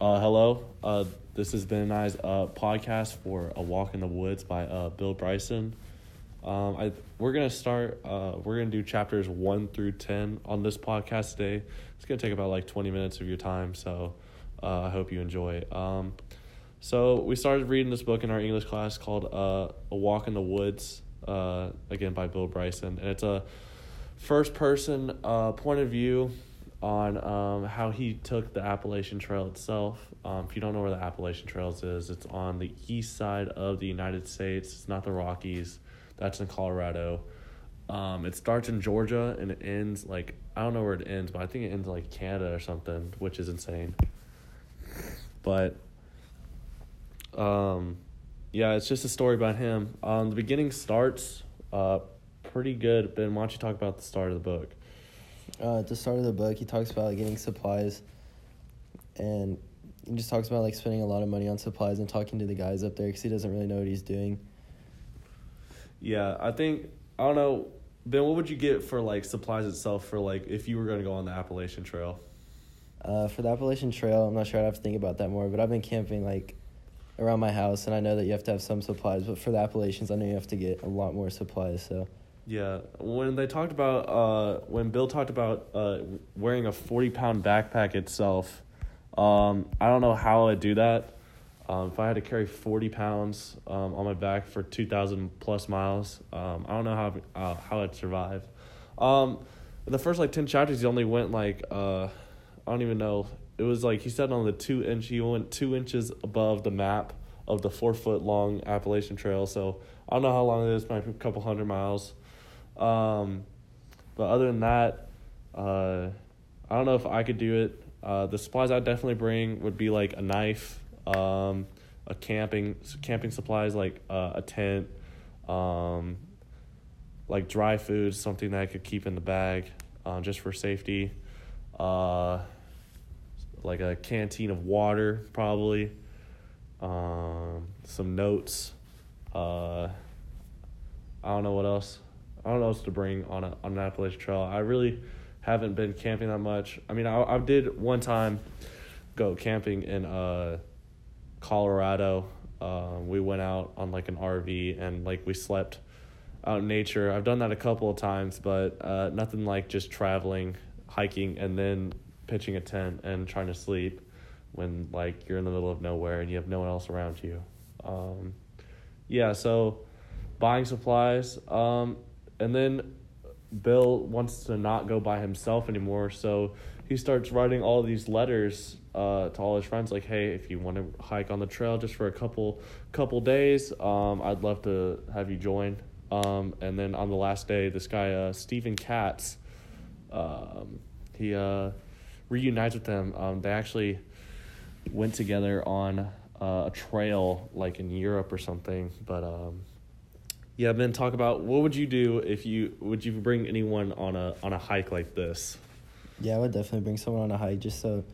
Uh, hello. Uh, this has been I's uh, podcast for A Walk in the Woods by uh, Bill Bryson. Um, I we're gonna start. Uh, we're gonna do chapters one through ten on this podcast today. It's gonna take about like twenty minutes of your time, so uh, I hope you enjoy. Um, so we started reading this book in our English class called uh, A Walk in the Woods, uh, again by Bill Bryson, and it's a first person uh, point of view on um, how he took the Appalachian Trail itself. Um, if you don't know where the Appalachian Trails is, it's on the east side of the United States. It's not the Rockies. That's in Colorado. Um, it starts in Georgia and it ends like I don't know where it ends, but I think it ends like Canada or something, which is insane. But um, yeah, it's just a story about him. Um, the beginning starts uh pretty good. Ben, why don't you talk about the start of the book? Uh, at the start of the book, he talks about like, getting supplies, and he just talks about like spending a lot of money on supplies and talking to the guys up there because he doesn't really know what he's doing. Yeah, I think I don't know. Ben, what would you get for like supplies itself for like if you were going to go on the Appalachian Trail? Uh, for the Appalachian Trail, I'm not sure. I'd have to think about that more. But I've been camping like around my house, and I know that you have to have some supplies. But for the Appalachians, I know you have to get a lot more supplies. So Yeah, when they talked about uh, when Bill talked about uh, wearing a forty pound backpack itself, um, I don't know how I'd do that. Um, if I had to carry forty pounds um, on my back for two thousand plus miles, um, I don't know how uh, how I'd survive. Um, the first like ten chapters, he only went like uh, I don't even know. It was like he said on the two inch, he went two inches above the map of the four foot long Appalachian Trail. So I don't know how long it is, maybe a couple hundred miles. Um, but other than that, uh, I don't know if I could do it. Uh, the supplies I'd definitely bring would be like a knife, um, a camping camping supplies like uh, a tent, um, like dry food, something that I could keep in the bag, uh, just for safety. Uh, like a canteen of water, probably. Um, some notes. Uh, I don't know what else. I don't know else to bring on a on an Appalachian Trail. I really haven't been camping that much. I mean, I I did one time go camping in uh Colorado. Um, we went out on like an RV and like we slept out in nature. I've done that a couple of times, but uh, nothing like just traveling, hiking, and then pitching a tent and trying to sleep when like you're in the middle of nowhere and you have no one else around you. Um, yeah, so buying supplies. Um, and then Bill wants to not go by himself anymore, so he starts writing all these letters uh, to all his friends, like, "Hey, if you want to hike on the trail just for a couple couple days, um, I'd love to have you join." Um, and then on the last day, this guy uh, Stephen Katz, um, he uh, reunites with them. Um, they actually went together on uh, a trail, like in Europe or something, but um, yeah, Ben, talk about what would you do if you would you bring anyone on a on a hike like this? yeah, I would definitely bring someone on a hike just so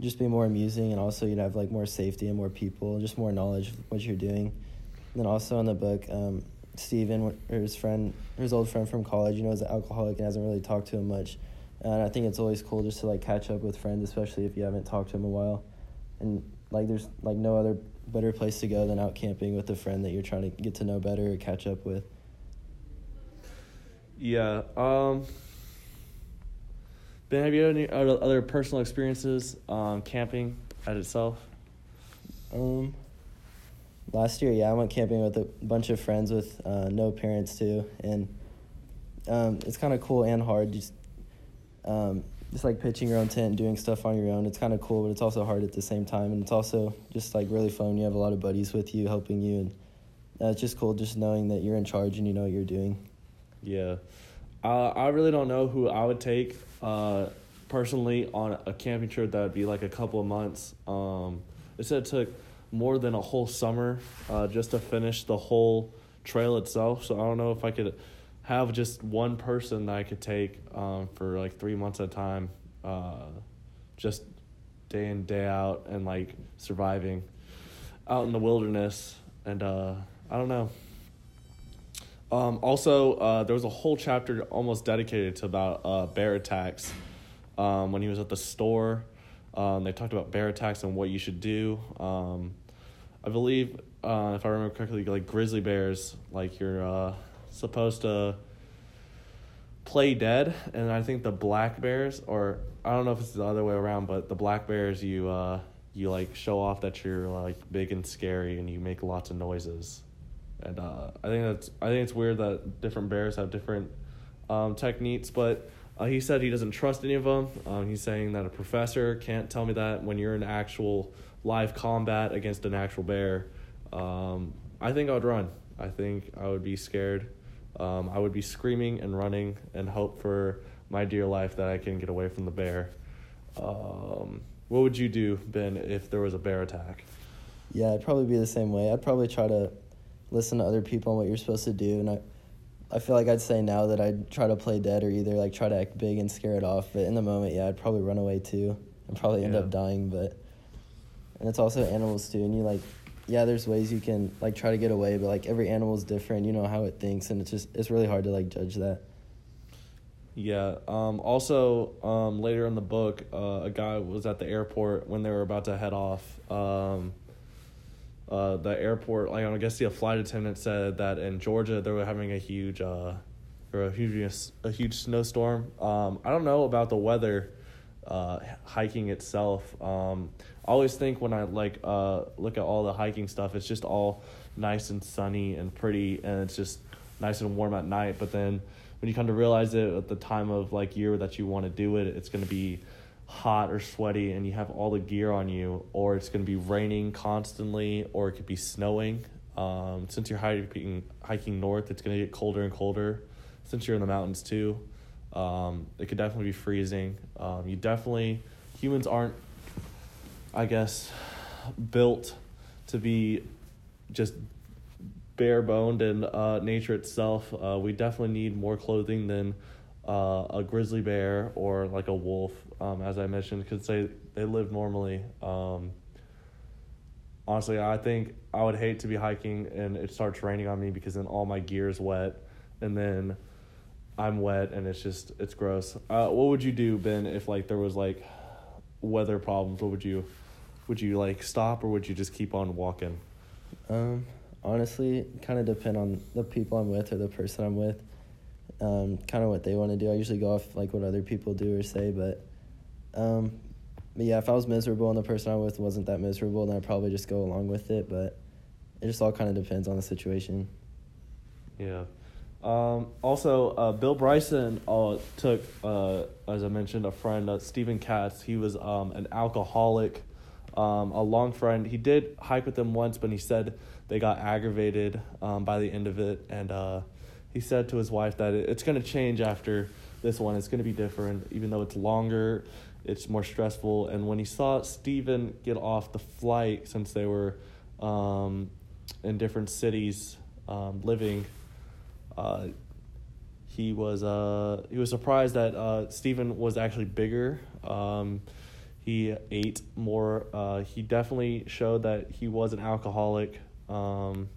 just be more amusing and also you'd have like more safety and more people, just more knowledge of what you're doing. And then also in the book, um, Stephen, or his friend, his old friend from college, you know, is an alcoholic and hasn't really talked to him much. And I think it's always cool just to like catch up with friends, especially if you haven't talked to him a while. And like there's like no other better place to go than out camping with a friend that you're trying to get to know better or catch up with. Yeah. Um, ben, have you had any other personal experiences um, camping at itself? Um, last year, yeah, I went camping with a bunch of friends with uh, no parents too, and um, it's kind of cool and hard. Just um, just like pitching your own tent, and doing stuff on your own. It's kind of cool, but it's also hard at the same time, and it's also just like really fun. You have a lot of buddies with you helping you, and uh, it's just cool just knowing that you're in charge and you know what you're doing. Yeah. Uh, I really don't know who I would take uh, personally on a camping trip that would be like a couple of months. Um, it said it took more than a whole summer uh, just to finish the whole trail itself. So I don't know if I could have just one person that I could take um, for like three months at a time, uh, just day in, day out, and like surviving out in the wilderness. And uh, I don't know. Um, also, uh, there was a whole chapter almost dedicated to about uh, bear attacks um, when he was at the store. Um, they talked about bear attacks and what you should do. Um, I believe, uh, if I remember correctly, like grizzly bears, like you're uh, supposed to play dead, and I think the black bears, or I don't know if it's the other way around, but the black bears, you uh, you like show off that you're like big and scary, and you make lots of noises. And uh, I think that's I think it's weird that different bears have different um, techniques, but uh, he said he doesn't trust any of them. Um, he's saying that a professor can't tell me that when you're in actual live combat against an actual bear. Um, I think I would run. I think I would be scared. Um, I would be screaming and running and hope for my dear life that I can get away from the bear. Um, what would you do, Ben, if there was a bear attack? Yeah, I'd probably be the same way. I'd probably try to listen to other people on what you're supposed to do, and I, I feel like I'd say now that I'd try to play dead or either like try to act big and scare it off. But in the moment, yeah, I'd probably run away too and probably end Yeah. up dying. But and it's also animals too, and you like, yeah, there's ways you can like try to get away, but like every animal is different. You know how it thinks, and it's just it's really hard to like judge that. Yeah. Um, also, um, later in the book, uh, a guy was at the airport when they were about to head off. Um, uh, the airport, like I guess the flight attendant said that in Georgia they were having a huge, uh, or a huge, a huge snowstorm. Um, I don't know about the weather, uh, hiking itself. Um, I always think when I like uh, look at all the hiking stuff, it's just all nice and sunny and pretty, and it's just nice and warm at night. But then when you come to realize it at the time of like year that you want to do it, it's going to be hot or sweaty and you have all the gear on you, or it's going to be raining constantly, or it could be snowing. Um, since you're hiking hiking north, it's going to get colder and colder. Since you're in the mountains too, um, it could definitely be freezing. Um, you definitely humans aren't, I guess, built to be just bare boned in uh, nature itself. Uh, we definitely need more clothing than uh, a grizzly bear or like a wolf, um, as I mentioned, because they, they live normally. Um, honestly, I think I would hate to be hiking and it starts raining on me because then all my gear is wet and then I'm wet and it's just, it's gross. Uh, what would you do, Ben, if like there was like weather problems? What would you, would you like stop or would you just keep on walking? Um, honestly, kind of depend on the people I'm with or the person I'm with. Um, kind of what they want to do. I usually go off like what other people do or say, but, um, but yeah, if I was miserable and the person I'm with wasn't that miserable, then I'd probably just go along with it. But it just all kind of depends on the situation. Yeah. Um, also, uh, Bill Bryson uh, took, uh, as I mentioned, a friend, uh, Stephen Katz. He was um, an alcoholic, um, a long friend. He did hike with them once, but he said they got aggravated um, by the end of it. And uh, he said to his wife that it, it's going to change after this one. It's going to be different, even though it's longer, it's more stressful. And when he saw Stephen get off the flight, since they were um, in different cities um, living, uh, he was uh, he was surprised that uh, Stephen was actually bigger. Um, he ate more. Uh, he definitely showed that he was an alcoholic. Um,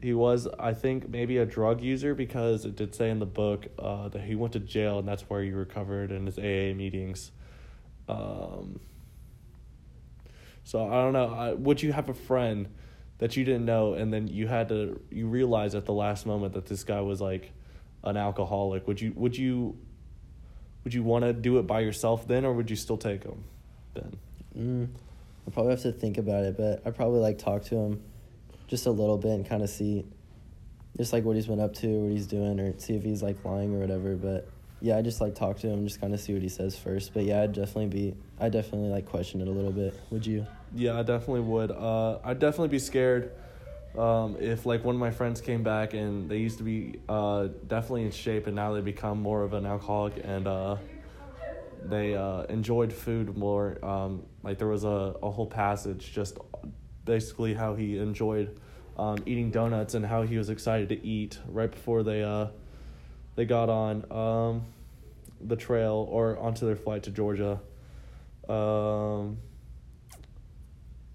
he was, I think, maybe a drug user because it did say in the book uh, that he went to jail and that's where he recovered in his AA meetings. Um, so I don't know. I, would you have a friend that you didn't know and then you had to you realize at the last moment that this guy was like an alcoholic? Would you would you would you want to do it by yourself then, or would you still take him then? Mm, I probably have to think about it, but I probably like talk to him just a little bit and kind of see just like what he's been up to, what he's doing, or see if he's like lying or whatever. But yeah, I just like talk to him, just kind of see what he says first. But yeah, I'd definitely be, I definitely like question it a little bit. Would you? Yeah, I definitely would. Uh, I'd definitely be scared um, if like one of my friends came back and they used to be uh, definitely in shape and now they become more of an alcoholic and uh, they uh, enjoyed food more. Um, like there was a, a whole passage just basically how he enjoyed um, eating donuts and how he was excited to eat right before they uh, they got on um, the trail or onto their flight to Georgia. Um,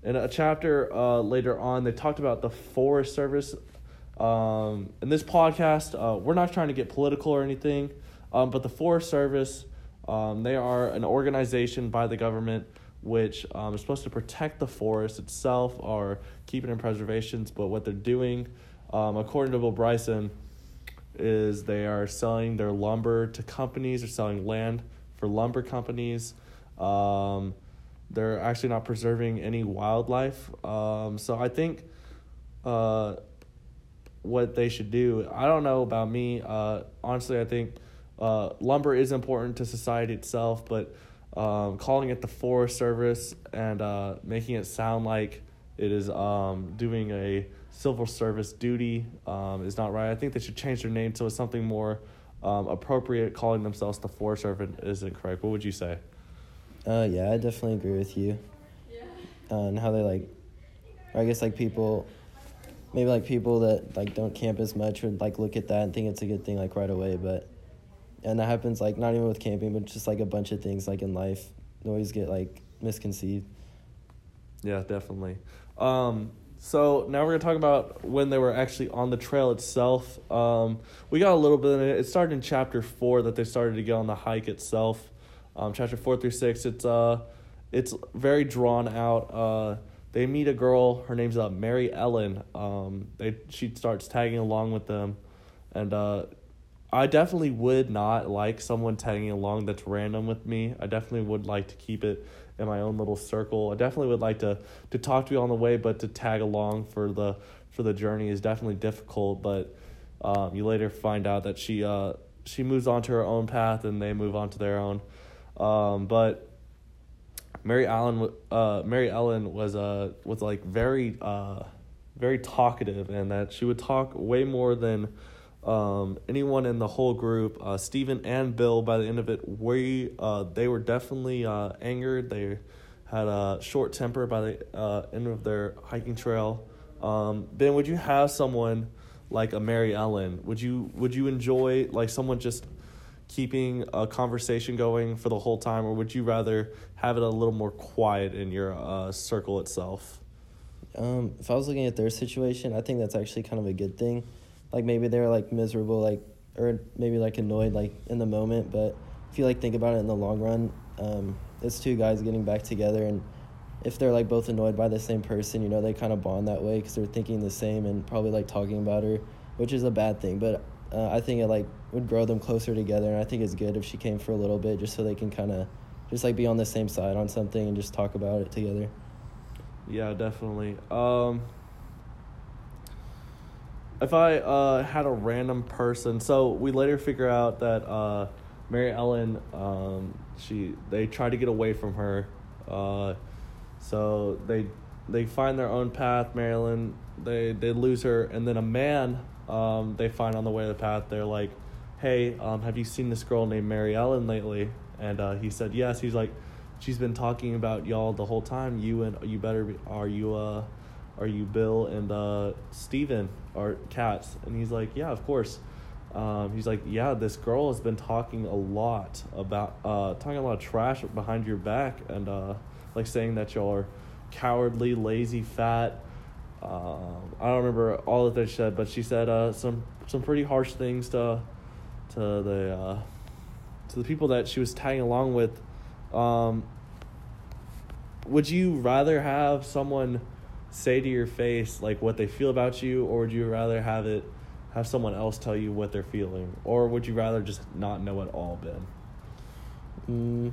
in a chapter uh, later on, they talked about the Forest Service. Um, in this podcast, uh, we're not trying to get political or anything, um, but the Forest Service Um, they are an organization by the government which um, is supposed to protect the forest itself or keep it in preservations. But what they're doing, um, according to Bill Bryson, is they are selling their lumber to companies or selling land for lumber companies. Um, they're actually not preserving any wildlife. Um, so I think uh, what they should do, I don't know about me. Uh, honestly, I think uh, lumber is important to society itself, but um, calling it the Forest Service and uh, making it sound like it is um, doing a civil service duty um, is not right. I think they should change their name it's something more um, appropriate. Calling themselves the Forest Service isn't correct. What would you say? Uh, yeah, I definitely agree with you. Uh, and how they like, or I guess like people, maybe like people that like don't camp as much would like look at that and think it's a good thing like right away, but and that happens like not even with camping, but just like a bunch of things like in life always get like misconceived. Yeah, definitely. Um, so now we're gonna talk about when they were actually on the trail itself. Um, we got a little bit in it. It started in chapter four that they started to get on the hike itself. Um, chapter four through six, it's uh, it's very drawn out. Uh, they meet a girl. Her name's uh, Mary Ellen. Um, they she starts tagging along with them, and uh, I definitely would not like someone tagging along that's random with me. I definitely would like to keep it in my own little circle. I definitely would like to to talk to you on the way, but to tag along for the for the journey is definitely difficult. But um, you later find out that she uh, she moves on to her own path and they move on to their own. Um, but Mary Ellen uh, Mary Ellen was uh was like very uh very talkative and that she would talk way more than um, anyone in the whole group, uh, Stephen and Bill, by the end of it, we uh, they were definitely uh, angered. They had a short temper by the uh, end of their hiking trail. Um, ben, would you have someone like a Mary Ellen? Would you would you enjoy like someone just keeping a conversation going for the whole time, or would you rather have it a little more quiet in your uh, circle itself? Um, if I was looking at their situation, I think that's actually kind of a good thing like maybe they're like miserable like or maybe like annoyed like in the moment but if you like think about it in the long run um, it's two guys getting back together and if they're like both annoyed by the same person you know they kind of bond that way because they're thinking the same and probably like talking about her which is a bad thing but uh, i think it like would grow them closer together and i think it's good if she came for a little bit just so they can kind of just like be on the same side on something and just talk about it together yeah definitely um if I uh, had a random person, so we later figure out that uh, Mary Ellen, um, she they try to get away from her, uh, so they they find their own path. Mary Ellen, they they lose her, and then a man um, they find on the way to the path. They're like, "Hey, um, have you seen this girl named Mary Ellen lately?" And uh, he said, "Yes." He's like, "She's been talking about y'all the whole time. You and you better be, are you uh." are you Bill and uh, Stephen are Katz? And he's like, yeah, of course. Um, he's like, yeah, this girl has been talking a lot about, uh, talking a lot of trash behind your back and uh, like saying that y'all are cowardly, lazy, fat. Uh, I don't remember all that they said, but she said uh, some some pretty harsh things to to the uh, to the people that she was tagging along with. Um, would you rather have someone? say to your face like what they feel about you or would you rather have it have someone else tell you what they're feeling or would you rather just not know at all ben mm.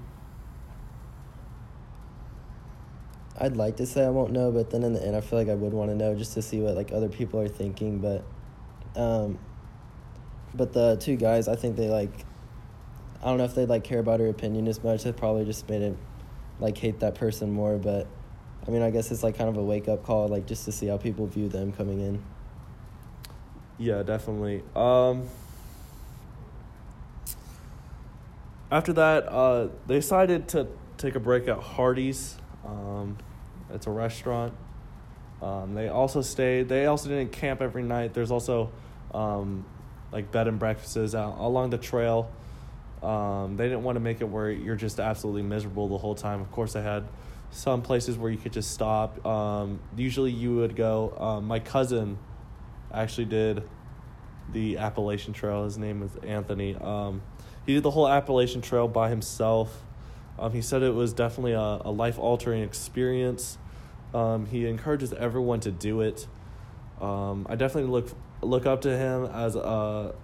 I'd like to say i won't know but then in the end i feel like i would want to know just to see what like other people are thinking but um but the two guys i think they like i don't know if they like care about her opinion as much they probably just made it like hate that person more but I mean, I guess it's like kind of a wake up call, like just to see how people view them coming in. Yeah, definitely. Um, after that, uh, they decided to take a break at Hardee's. Um, it's a restaurant. Um, they also stayed. They also didn't camp every night. There's also um, like bed and breakfasts out along the trail. Um, they didn't want to make it where you're just absolutely miserable the whole time. Of course, they had some places where you could just stop. Um, usually you would go. Um, my cousin actually did the Appalachian Trail. His name was Anthony. Um, he did the whole Appalachian Trail by himself. Um, he said it was definitely a, a life altering experience. Um, he encourages everyone to do it. Um, I definitely look look up to him as a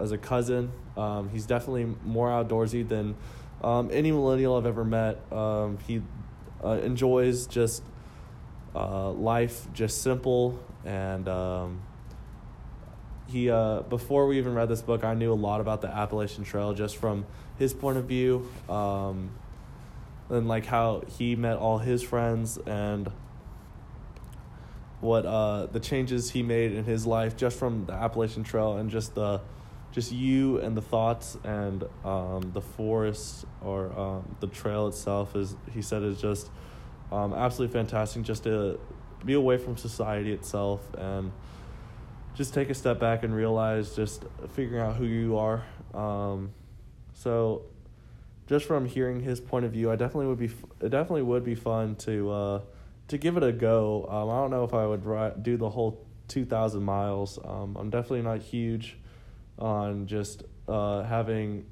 as a cousin. Um, he's definitely more outdoorsy than um, any millennial I've ever met. Um, he uh, enjoys just uh, life, just simple, and um, he. Uh, before we even read this book, I knew a lot about the Appalachian Trail just from his point of view, um, and like how he met all his friends and what uh, the changes he made in his life just from the Appalachian Trail and just the just you and the thoughts and um, the forest or um, the trail itself is he said is just um, absolutely fantastic just to be away from society itself and just take a step back and realize just figuring out who you are. Um, so just from hearing his point of view I definitely would be it definitely would be fun to uh, to give it a go um, I don't know if I would ri- do the whole 2000 miles um, I'm definitely not huge on just uh, having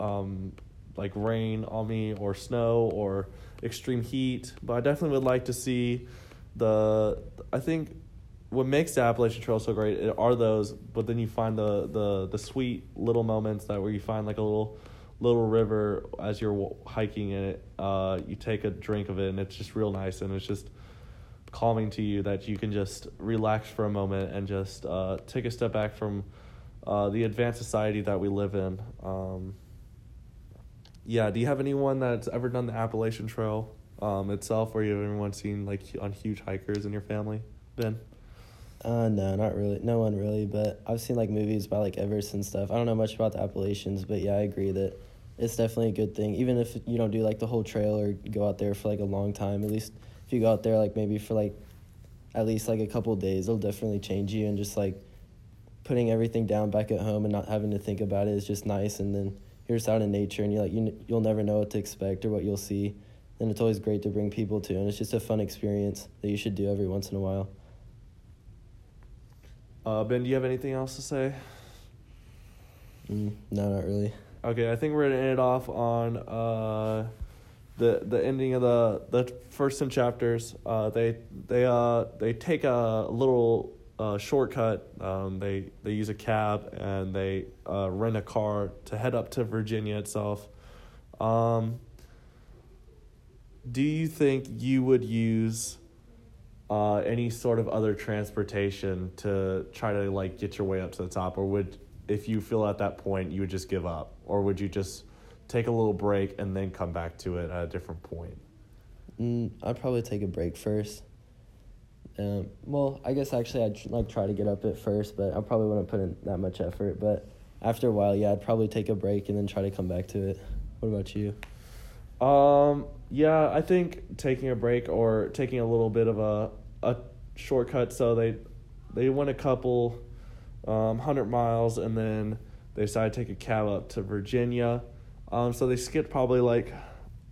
um, like rain on me or snow or extreme heat. But I definitely would like to see the. I think what makes the Appalachian Trail so great are those, but then you find the the the sweet little moments that where you find like a little little river as you're hiking in it. Uh, you take a drink of it and it's just real nice and it's just calming to you that you can just relax for a moment and just uh, take a step back from uh, the advanced society that we live in. Um, yeah, do you have anyone that's ever done the Appalachian Trail um, itself, or you have anyone seen like on huge hikers in your family? Ben. Uh, no, not really. No one really, but I've seen like movies about like Everest and stuff. I don't know much about the Appalachians, but yeah, I agree that it's definitely a good thing. Even if you don't do like the whole trail or go out there for like a long time, at least if you go out there like maybe for like at least like a couple days, it'll definitely change you and just like putting everything down back at home and not having to think about it is just nice. And then you're just out in nature and you're like you you'll never know what to expect or what you'll see. And it's always great to bring people to, and it's just a fun experience that you should do every once in a while. Uh, ben, do you have anything else to say? Mm, no, not really. Okay, I think we're gonna end it off on uh, the the ending of the the first ten chapters. Uh, they they uh they take a little uh, shortcut. Um, they they use a cab and they uh, rent a car to head up to Virginia itself. Um, do you think you would use uh, any sort of other transportation to try to like get your way up to the top, or would if you feel at that point you would just give up, or would you just take a little break and then come back to it at a different point? Mm, I'd probably take a break first. Um, well, I guess actually I'd like try to get up at first, but I probably wouldn't put in that much effort. But after a while, yeah, I'd probably take a break and then try to come back to it. What about you? Um, yeah, I think taking a break or taking a little bit of a a shortcut. So they they went a couple um, hundred miles and then they decided to take a cab up to Virginia. Um, so they skipped probably like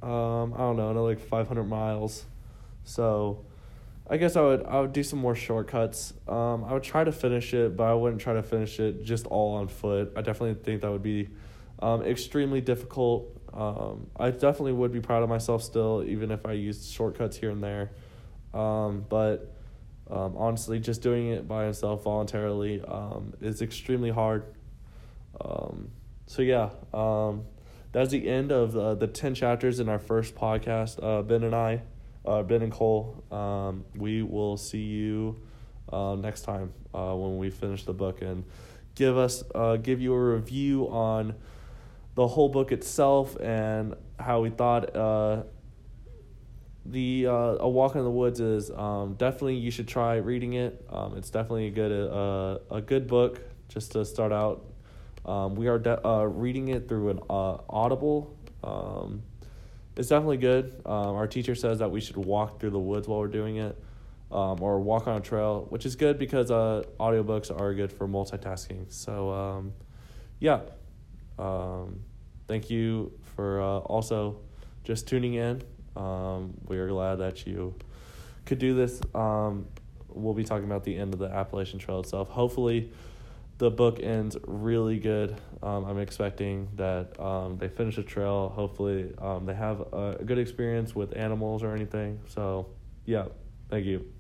um, I don't know, another like five hundred miles. So I guess I would I would do some more shortcuts. Um, I would try to finish it, but I wouldn't try to finish it just all on foot. I definitely think that would be um, extremely difficult. Um, I definitely would be proud of myself still, even if I used shortcuts here and there. Um, but um, honestly, just doing it by myself voluntarily um, is extremely hard. Um, so yeah, um, that's the end of uh, the ten chapters in our first podcast. Uh, ben and I uh, Ben and Cole. Um, we will see you uh, next time uh, when we finish the book and give us uh, give you a review on the whole book itself and how we thought. The uh, A Walk in the Woods is um, definitely you should try reading it. Um, it's definitely a good uh, a good book just to start out. Um, we are de- uh, reading it through an uh, Audible. Um, it's definitely good. Um, our teacher says that we should walk through the woods while we're doing it, um, or walk on a trail, which is good because uh, audiobooks are good for multitasking. So, um, yeah. Um, thank you for uh, also just tuning in. Um, we are glad that you could do this. Um, we'll be talking about the end of the Appalachian Trail itself. Hopefully, the book ends really good. Um, I'm expecting that um, they finish the trail. Hopefully, um, they have a, a good experience with animals or anything. So, yeah, thank you.